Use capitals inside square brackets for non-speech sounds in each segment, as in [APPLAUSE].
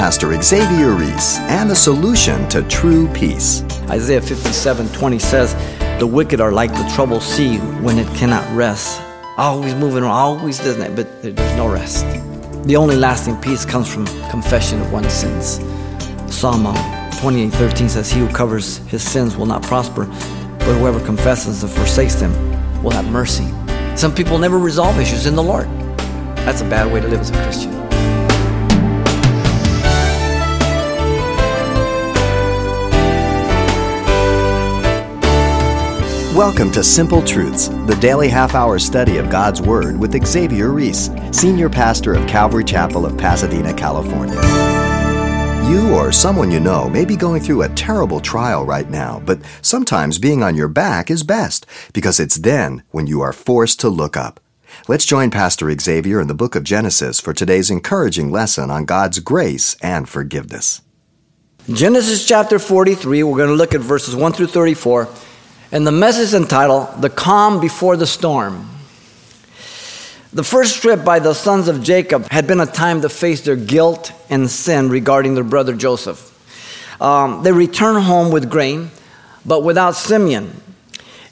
Pastor Xavier Reese and a solution to true peace. Isaiah 57 20 says, The wicked are like the troubled sea when it cannot rest. Always moving around, always doing it, but there's no rest. The only lasting peace comes from confession of one's sins. Psalm 28 13 says, He who covers his sins will not prosper, but whoever confesses and forsakes them will have mercy. Some people never resolve issues in the Lord. That's a bad way to live as a Christian. Welcome to Simple Truths, the daily half hour study of God's Word with Xavier Reese, Senior Pastor of Calvary Chapel of Pasadena, California. You or someone you know may be going through a terrible trial right now, but sometimes being on your back is best because it's then when you are forced to look up. Let's join Pastor Xavier in the book of Genesis for today's encouraging lesson on God's grace and forgiveness. Genesis chapter 43, we're going to look at verses 1 through 34. And the message entitled The Calm Before the Storm. The first trip by the sons of Jacob had been a time to face their guilt and sin regarding their brother Joseph. Um, they returned home with grain, but without Simeon.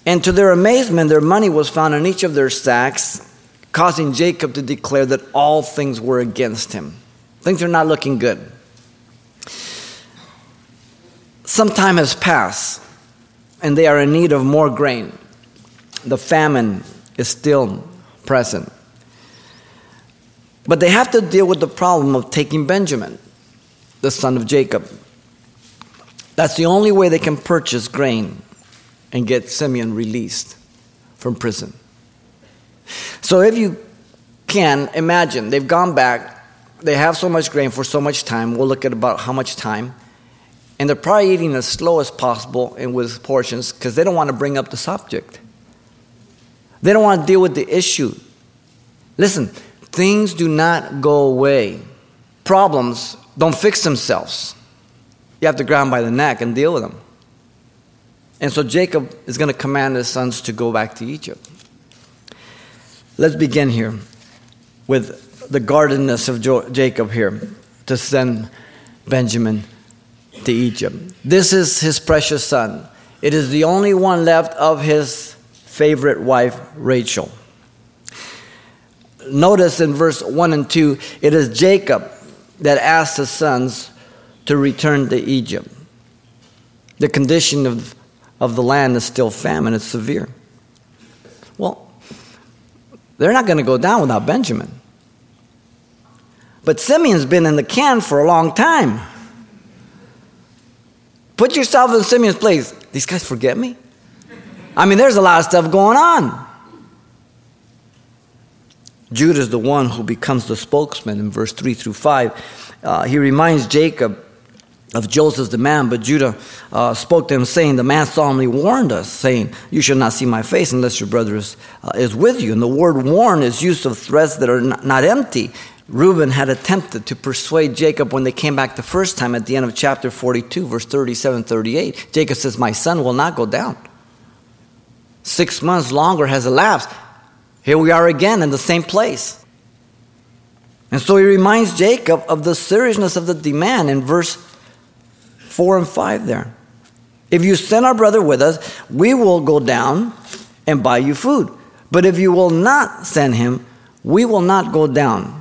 And to their amazement, their money was found in each of their sacks, causing Jacob to declare that all things were against him. Things are not looking good. Some time has passed and they are in need of more grain. The famine is still present. But they have to deal with the problem of taking Benjamin, the son of Jacob. That's the only way they can purchase grain and get Simeon released from prison. So if you can imagine, they've gone back, they have so much grain for so much time. We'll look at about how much time. And they're probably eating as slow as possible and with portions because they don't want to bring up the subject. They don't want to deal with the issue. Listen, things do not go away. Problems don't fix themselves. You have to grab them by the neck and deal with them. And so Jacob is going to command his sons to go back to Egypt. Let's begin here with the guardedness of Jacob here to send Benjamin to Egypt. This is his precious son. It is the only one left of his favorite wife, Rachel. Notice in verse 1 and 2, it is Jacob that asked his sons to return to Egypt. The condition of, of the land is still famine, it's severe. Well, they're not going to go down without Benjamin. But Simeon's been in the can for a long time. Put yourself in Simeon's place. These guys forget me? I mean, there's a lot of stuff going on. Judah is the one who becomes the spokesman in verse 3 through 5. Uh, he reminds Jacob of Joseph's demand, but Judah uh, spoke to him, saying, The man solemnly warned us, saying, You shall not see my face unless your brother is, uh, is with you. And the word warn is used of threats that are not, not empty. Reuben had attempted to persuade Jacob when they came back the first time at the end of chapter 42, verse 37 38. Jacob says, My son will not go down. Six months longer has elapsed. Here we are again in the same place. And so he reminds Jacob of the seriousness of the demand in verse 4 and 5 there. If you send our brother with us, we will go down and buy you food. But if you will not send him, we will not go down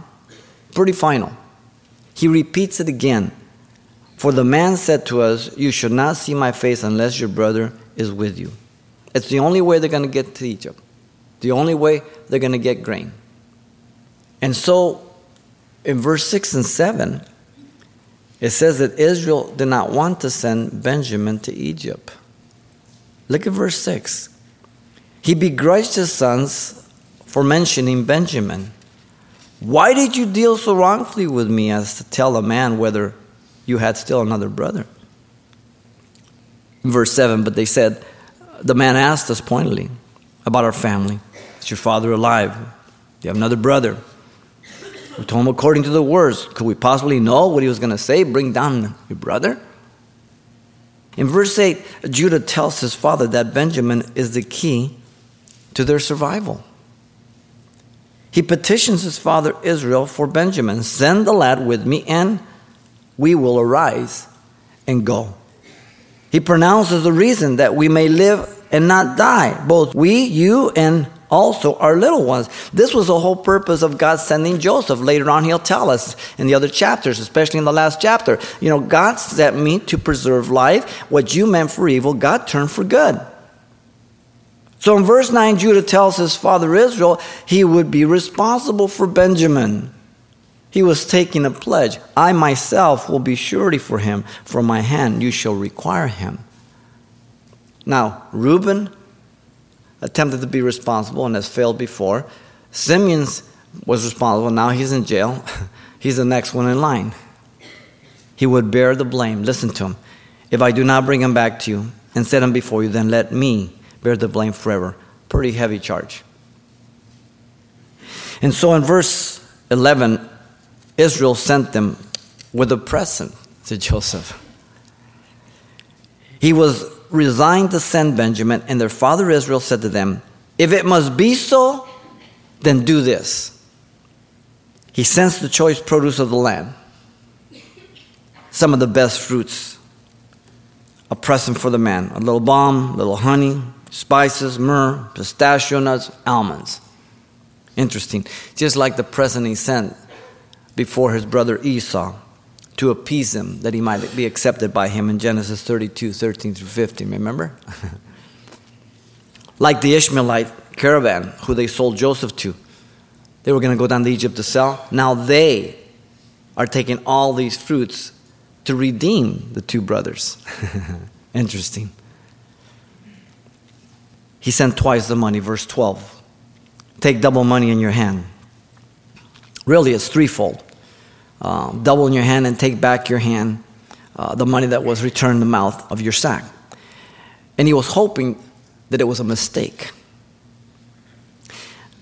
pretty final. He repeats it again. For the man said to us, You should not see my face unless your brother is with you. It's the only way they're going to get to Egypt, the only way they're going to get grain. And so in verse 6 and 7, it says that Israel did not want to send Benjamin to Egypt. Look at verse 6. He begrudged his sons for mentioning Benjamin. Why did you deal so wrongfully with me as to tell a man whether you had still another brother? In verse 7 But they said, The man asked us pointedly about our family. Is your father alive? Do you have another brother? We told him according to the words. Could we possibly know what he was going to say? Bring down your brother? In verse 8, Judah tells his father that Benjamin is the key to their survival. He petitions his father Israel for Benjamin. Send the lad with me and we will arise and go. He pronounces the reason that we may live and not die, both we, you, and also our little ones. This was the whole purpose of God sending Joseph. Later on, he'll tell us in the other chapters, especially in the last chapter. You know, God sent me to preserve life. What you meant for evil, God turned for good. So in verse 9, Judah tells his father Israel he would be responsible for Benjamin. He was taking a pledge I myself will be surety for him. From my hand you shall require him. Now, Reuben attempted to be responsible and has failed before. Simeon was responsible. Now he's in jail. [LAUGHS] he's the next one in line. He would bear the blame. Listen to him. If I do not bring him back to you and set him before you, then let me bear the blame forever. Pretty heavy charge. And so in verse 11, Israel sent them with a present to Joseph. He was resigned to send Benjamin, and their father Israel said to them, If it must be so, then do this. He sends the choice produce of the land, some of the best fruits, a present for the man, a little balm, a little honey, spices, myrrh, pistachio nuts, almonds. Interesting. Just like the present he sent before his brother Esau to appease him that he might be accepted by him in Genesis 32 13 through 15. Remember? [LAUGHS] like the Ishmaelite caravan who they sold Joseph to. They were going to go down to Egypt to sell. Now they are taking all these fruits to redeem the two brothers. [LAUGHS] Interesting. He sent twice the money, verse 12. Take double money in your hand. Really, it's threefold. Uh, double in your hand and take back your hand uh, the money that was returned in the mouth of your sack. And he was hoping that it was a mistake.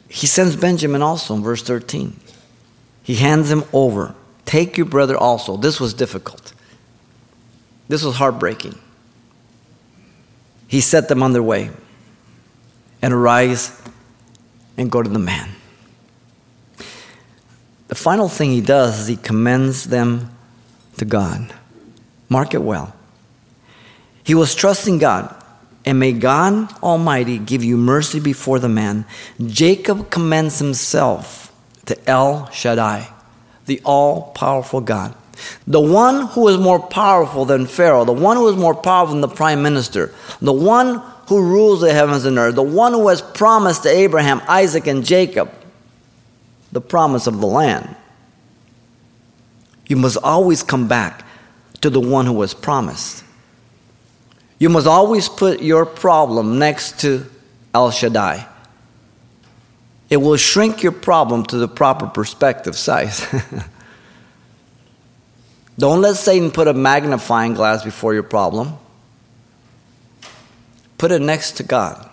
He sends Benjamin also in verse 13. He hands him over. Take your brother also. This was difficult. This was heartbreaking. He set them on their way and arise and go to the man. The final thing he does is he commends them to God. Mark it well. He was trusting God, and may God Almighty give you mercy before the man. Jacob commends himself to El Shaddai, the all powerful God. The one who is more powerful than Pharaoh, the one who is more powerful than the prime minister, the one who rules the heavens and earth, the one who has promised to Abraham, Isaac, and Jacob the promise of the land. You must always come back to the one who was promised. You must always put your problem next to El Shaddai. It will shrink your problem to the proper perspective size. [LAUGHS] Don't let Satan put a magnifying glass before your problem. Put it next to God.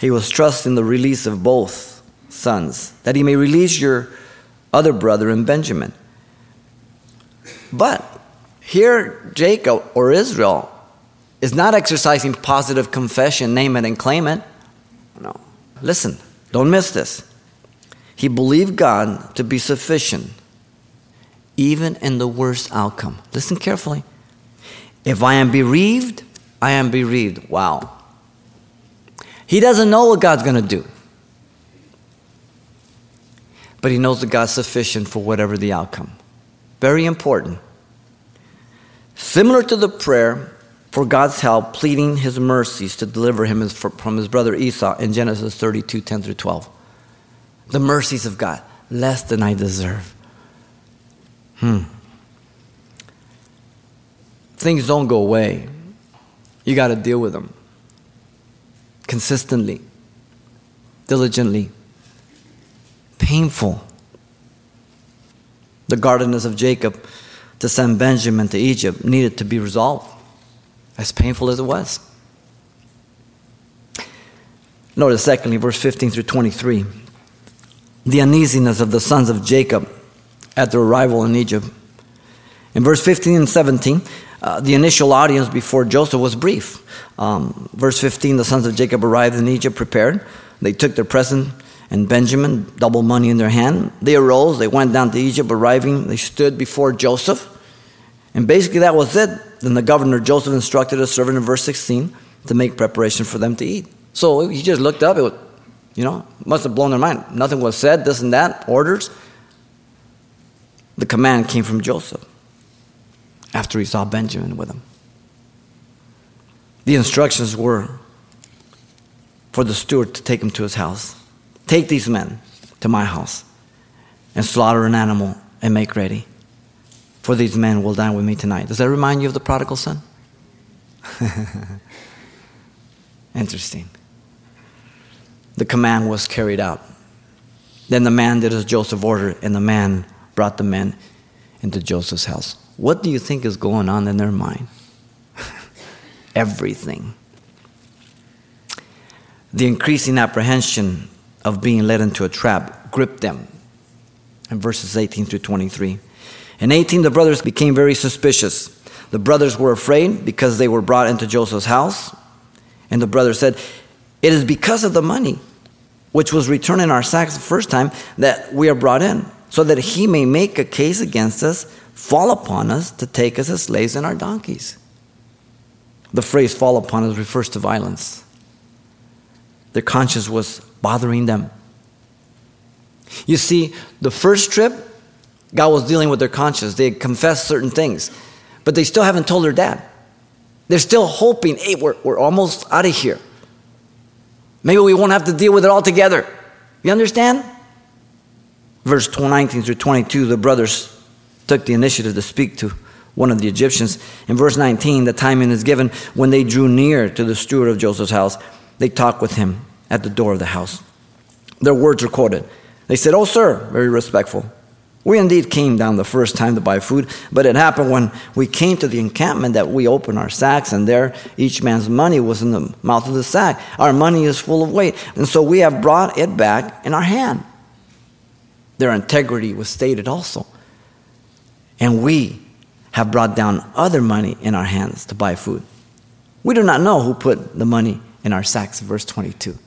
He was trusting the release of both sons, that he may release your other brother in Benjamin. But here, Jacob or Israel is not exercising positive confession, name it and claim it. No. Listen, don't miss this. He believed God to be sufficient, even in the worst outcome. Listen carefully. If I am bereaved, I am bereaved. Wow. He doesn't know what God's going to do. But he knows that God's sufficient for whatever the outcome. Very important. Similar to the prayer for God's help, pleading his mercies to deliver him from his brother Esau in Genesis 32 10 through 12. The mercies of God, less than I deserve. Hmm. Things don't go away. You got to deal with them consistently, diligently, painful. The guardedness of Jacob to send Benjamin to Egypt needed to be resolved, as painful as it was. Notice, secondly, verse 15 through 23, the uneasiness of the sons of Jacob at their arrival in Egypt. In verse 15 and 17, uh, the initial audience before Joseph was brief. Um, verse 15 the sons of Jacob arrived in Egypt prepared. They took their present and Benjamin, double money in their hand. They arose, they went down to Egypt, arriving, they stood before Joseph. And basically, that was it. Then the governor, Joseph, instructed a servant in verse 16 to make preparation for them to eat. So he just looked up, it was, you know, must have blown their mind. Nothing was said, this and that, orders. The command came from Joseph after he saw Benjamin with him. The instructions were for the steward to take him to his house. Take these men to my house and slaughter an animal and make ready. For these men will dine with me tonight. Does that remind you of the prodigal son? [LAUGHS] Interesting. The command was carried out. Then the man did as Joseph ordered, and the man brought the men into Joseph's house. What do you think is going on in their mind? [LAUGHS] Everything. The increasing apprehension of being led into a trap gripped them. In verses 18 through 23. In 18, the brothers became very suspicious. The brothers were afraid because they were brought into Joseph's house. And the brothers said, It is because of the money which was returned in our sacks the first time that we are brought in, so that he may make a case against us, fall upon us to take us as slaves and our donkeys. The phrase fall upon us refers to violence. Their conscience was bothering them. You see, the first trip, God was dealing with their conscience. They had confessed certain things, but they still haven't told their dad. They're still hoping, hey, we're, we're almost out of here. Maybe we won't have to deal with it all together. You understand? Verse 19 through 22, the brothers took the initiative to speak to one of the Egyptians. In verse 19, the timing is given when they drew near to the steward of Joseph's house. They talked with him at the door of the house. Their words are quoted. They said, Oh, sir, very respectful. We indeed came down the first time to buy food, but it happened when we came to the encampment that we opened our sacks, and there each man's money was in the mouth of the sack. Our money is full of weight, and so we have brought it back in our hand. Their integrity was stated also. And we have brought down other money in our hands to buy food. We do not know who put the money in our sacks, verse 22.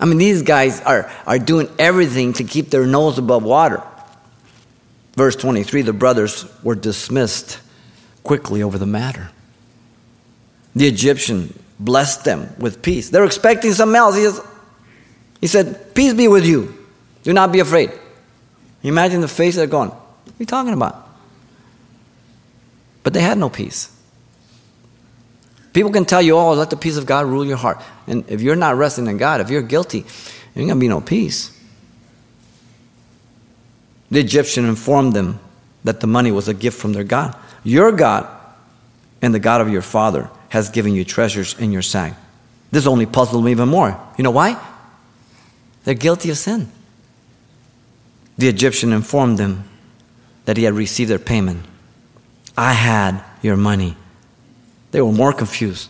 I mean, these guys are, are doing everything to keep their nose above water. Verse 23 the brothers were dismissed quickly over the matter. The Egyptian blessed them with peace. They're expecting something else. He, he said, Peace be with you. Do not be afraid. Imagine the face they're going, What are you talking about? But they had no peace. People can tell you, oh, let the peace of God rule your heart. And if you're not resting in God, if you're guilty, there ain't going to be no peace. The Egyptian informed them that the money was a gift from their God. Your God and the God of your father has given you treasures in your sack. This only puzzled me even more. You know why? They're guilty of sin. The Egyptian informed them that he had received their payment. I had your money. They were more confused.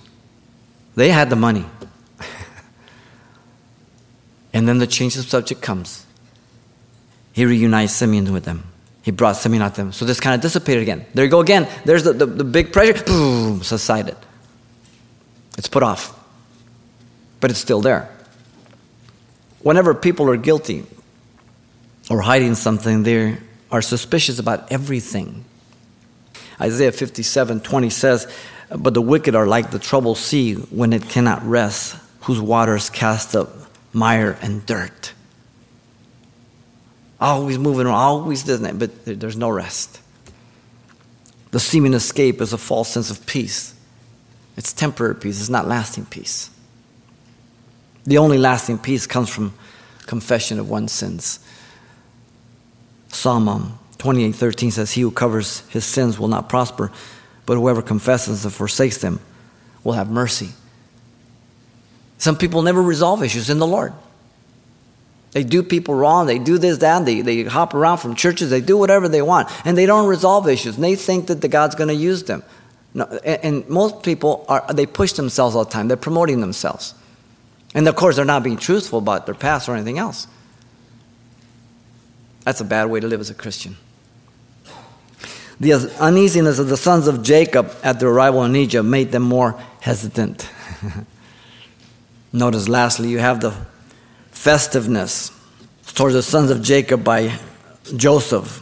They had the money. [LAUGHS] and then the change of subject comes. He reunites Simeon with them. He brought Simeon to them. So this kind of dissipated again. There you go again. There's the, the, the big pressure. Boom, subsided. It's put off. But it's still there. Whenever people are guilty or hiding something, they are suspicious about everything. Isaiah 57 20 says, But the wicked are like the troubled sea when it cannot rest, whose waters cast up mire and dirt always moving always doing it, but there's no rest. The seeming escape is a false sense of peace. It's temporary peace, it's not lasting peace. The only lasting peace comes from confession of one's sins. Psalm 28:13 um, says, "He who covers his sins will not prosper, but whoever confesses and forsakes them will have mercy." Some people never resolve issues in the Lord. They do people wrong. They do this, that. They, they hop around from churches. They do whatever they want. And they don't resolve issues. And they think that the God's going to use them. No, and, and most people, are, they push themselves all the time. They're promoting themselves. And of course, they're not being truthful about their past or anything else. That's a bad way to live as a Christian. The uneasiness of the sons of Jacob at their arrival in Egypt made them more hesitant. [LAUGHS] Notice, lastly, you have the festiveness towards the sons of Jacob by Joseph.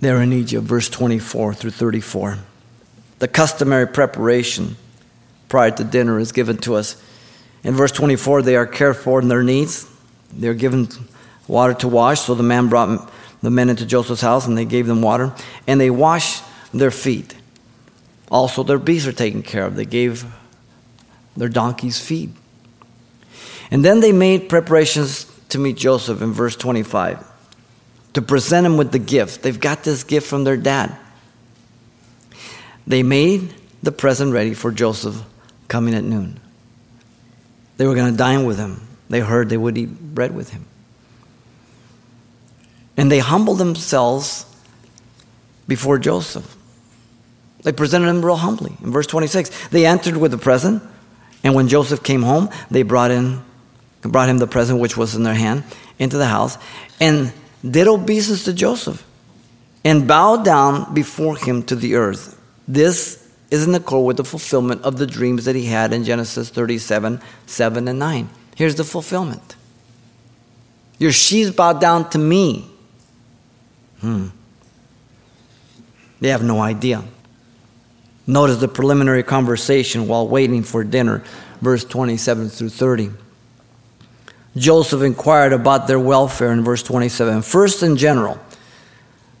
There in Egypt, verse 24 through 34. The customary preparation prior to dinner is given to us. In verse 24, they are cared for in their needs. They're given water to wash. So the man brought the men into Joseph's house and they gave them water. And they washed their feet. Also, their beasts are taken care of. They gave their donkeys feed. And then they made preparations to meet Joseph in verse 25 to present him with the gift. They've got this gift from their dad. They made the present ready for Joseph coming at noon. They were going to dine with him. They heard they would eat bread with him. And they humbled themselves before Joseph. They presented him real humbly. In verse 26, they entered with the present, and when Joseph came home, they brought in brought him the present which was in their hand into the house, and did obeisance to Joseph, and bowed down before him to the earth. This is in accord with the fulfillment of the dreams that he had in Genesis 37 7 and 9. Here's the fulfillment. Your sheaves bowed down to me. Hmm. They have no idea. Notice the preliminary conversation while waiting for dinner, verse 27 through 30. Joseph inquired about their welfare in verse 27. First, in general.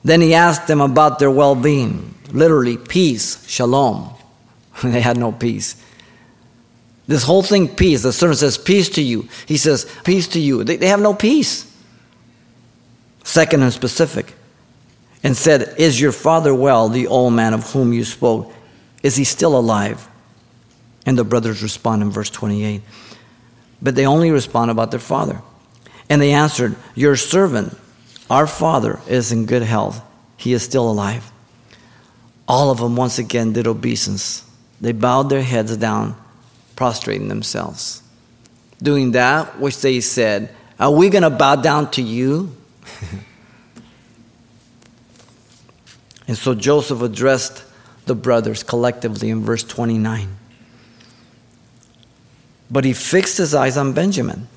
Then he asked them about their well being. Literally, peace, shalom. [LAUGHS] they had no peace. This whole thing, peace. The servant says, Peace to you. He says, Peace to you. They, they have no peace. Second and specific. And said, Is your father well, the old man of whom you spoke? Is he still alive? And the brothers respond in verse 28. But they only respond about their father. And they answered, Your servant, our father, is in good health. He is still alive. All of them once again did obeisance. They bowed their heads down, prostrating themselves. Doing that which they said, Are we going to bow down to you? [LAUGHS] and so Joseph addressed the brothers collectively in verse 29. But he fixed his eyes on Benjamin.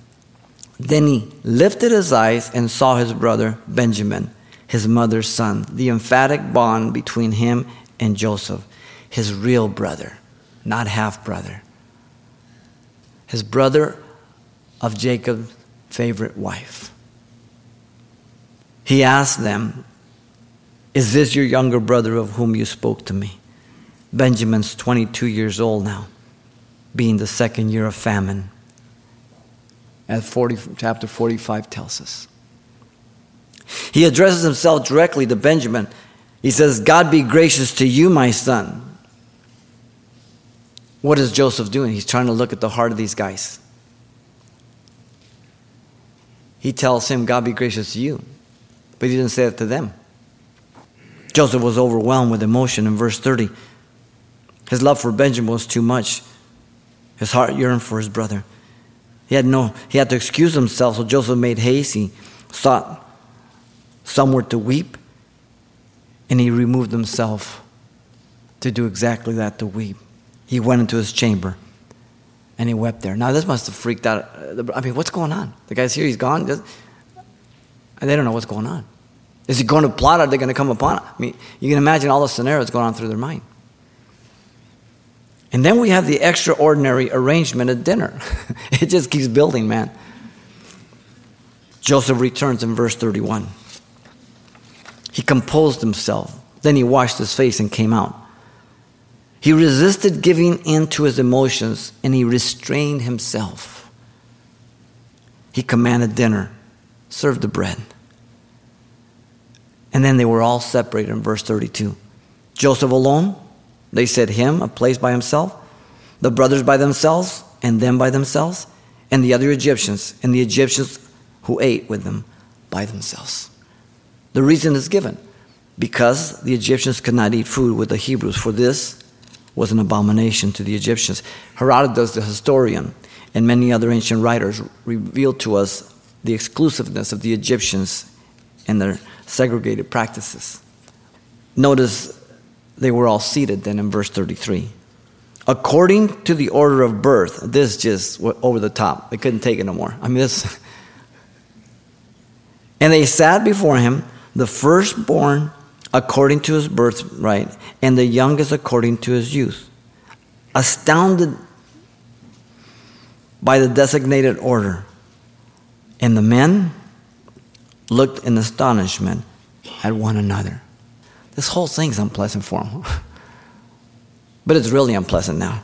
Then he lifted his eyes and saw his brother Benjamin, his mother's son, the emphatic bond between him and Joseph, his real brother, not half brother. His brother of Jacob's favorite wife. He asked them, Is this your younger brother of whom you spoke to me? Benjamin's 22 years old now being the second year of famine, as 40, chapter 45 tells us. He addresses himself directly to Benjamin. He says, God be gracious to you, my son. What is Joseph doing? He's trying to look at the heart of these guys. He tells him, God be gracious to you. But he didn't say it to them. Joseph was overwhelmed with emotion in verse 30. His love for Benjamin was too much. His heart yearned for his brother. He had no he had to excuse himself, so Joseph made haste. He sought somewhere to weep, and he removed himself to do exactly that, to weep. He went into his chamber and he wept there. Now, this must have freaked out. Uh, I mean, what's going on? The guy's here, he's gone. And they don't know what's going on. Is he going to plot? Are they going to come upon it? I mean, you can imagine all the scenarios going on through their mind. And then we have the extraordinary arrangement at dinner. [LAUGHS] it just keeps building, man. Joseph returns in verse 31. He composed himself. Then he washed his face and came out. He resisted giving in to his emotions and he restrained himself. He commanded dinner, served the bread. And then they were all separated in verse 32. Joseph alone they said him, a place by himself, the brothers by themselves, and them by themselves, and the other Egyptians, and the Egyptians who ate with them by themselves. The reason is given because the Egyptians could not eat food with the Hebrews, for this was an abomination to the Egyptians. Herodotus, the historian, and many other ancient writers reveal to us the exclusiveness of the Egyptians and their segregated practices. Notice they were all seated then in verse 33. According to the order of birth, this just went over the top. They couldn't take it no more. I mean, this. [LAUGHS] And they sat before him, the firstborn according to his birthright, and the youngest according to his youth. Astounded by the designated order. And the men looked in astonishment at one another. This whole thing's unpleasant for them. [LAUGHS] but it's really unpleasant now.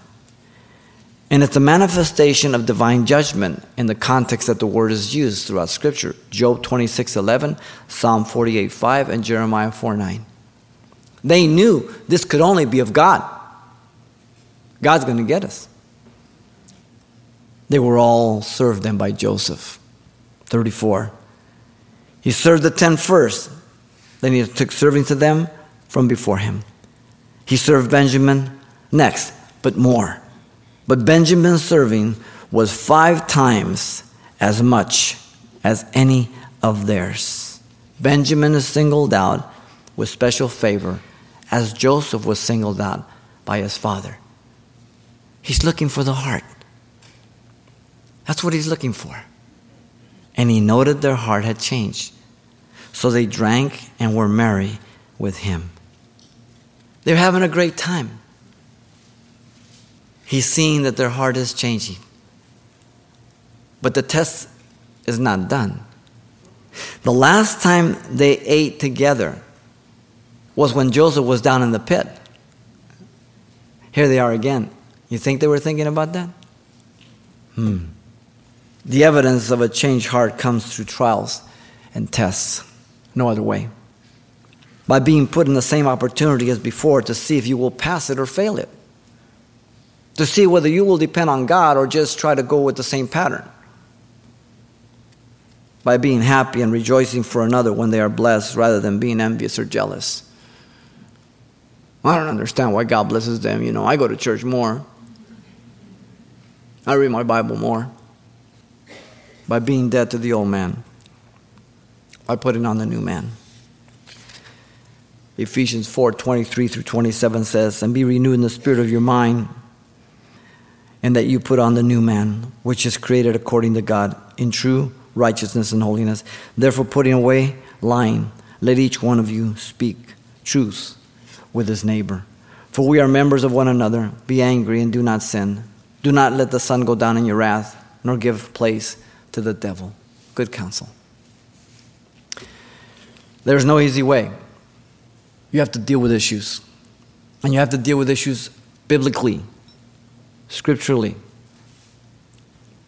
And it's a manifestation of divine judgment in the context that the word is used throughout Scripture. Job 26 11, Psalm 48 5, and Jeremiah 4 9. They knew this could only be of God. God's going to get us. They were all served then by Joseph. 34. He served the ten first. Then he took serving to them from before him. He served Benjamin next, but more. But Benjamin's serving was five times as much as any of theirs. Benjamin is singled out with special favor as Joseph was singled out by his father. He's looking for the heart. That's what he's looking for. And he noted their heart had changed. So they drank and were merry with him. They're having a great time. He's seeing that their heart is changing. But the test is not done. The last time they ate together was when Joseph was down in the pit. Here they are again. You think they were thinking about that? Hmm. The evidence of a changed heart comes through trials and tests. No other way. By being put in the same opportunity as before to see if you will pass it or fail it to see whether you will depend on God or just try to go with the same pattern. By being happy and rejoicing for another when they are blessed rather than being envious or jealous. I don't understand why God blesses them. You know, I go to church more, I read my Bible more. By being dead to the old man, by putting on the new man. Ephesians 4 23 through 27 says, And be renewed in the spirit of your mind and that you put on the new man, which is created according to God in true righteousness and holiness. Therefore, putting away lying, let each one of you speak truth with his neighbor. For we are members of one another. Be angry and do not sin. Do not let the sun go down in your wrath, nor give place to the devil. Good counsel. There's no easy way. You have to deal with issues. And you have to deal with issues biblically scripturally.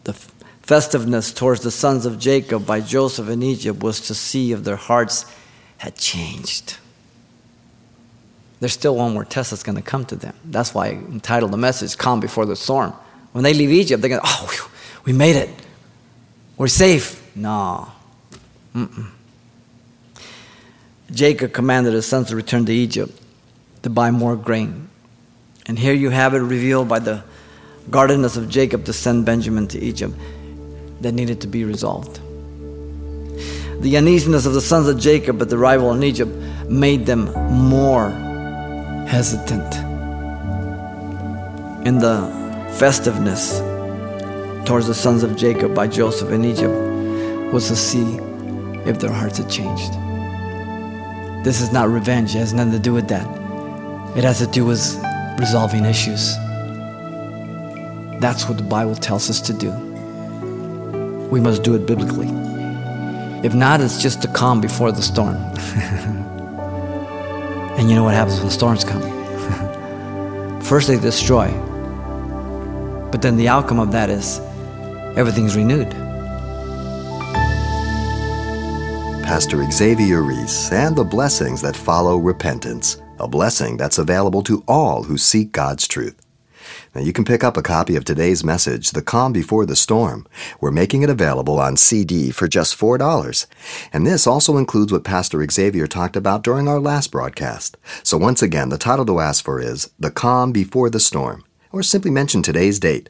The festiveness towards the sons of Jacob by Joseph in Egypt was to see if their hearts had changed. There's still one more test that's going to come to them. That's why I entitled the message, Calm Before the Storm. When they leave Egypt, they're going, to, oh, we made it. We're safe. No. Mm-mm. Jacob commanded his sons to return to Egypt to buy more grain. And here you have it revealed by the guardedness of Jacob to send Benjamin to Egypt that needed to be resolved. The uneasiness of the sons of Jacob at the arrival in Egypt made them more hesitant. In the festiveness towards the sons of Jacob by Joseph in Egypt was to see if their hearts had changed. This is not revenge, it has nothing to do with that. It has to do with resolving issues. That's what the Bible tells us to do. We must do it biblically. If not, it's just a calm before the storm. [LAUGHS] and you know what happens when storms come? [LAUGHS] First, they destroy. But then the outcome of that is everything's renewed. Pastor Xavier Reese and the blessings that follow repentance, a blessing that's available to all who seek God's truth. Now, you can pick up a copy of today's message, The Calm Before the Storm. We're making it available on CD for just $4. And this also includes what Pastor Xavier talked about during our last broadcast. So, once again, the title to ask for is The Calm Before the Storm, or simply mention today's date.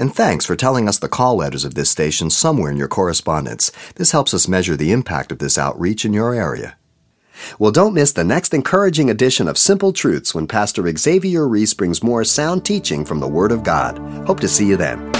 And thanks for telling us the call letters of this station somewhere in your correspondence. This helps us measure the impact of this outreach in your area. Well, don't miss the next encouraging edition of Simple Truths when Pastor Xavier Reese brings more sound teaching from the Word of God. Hope to see you then.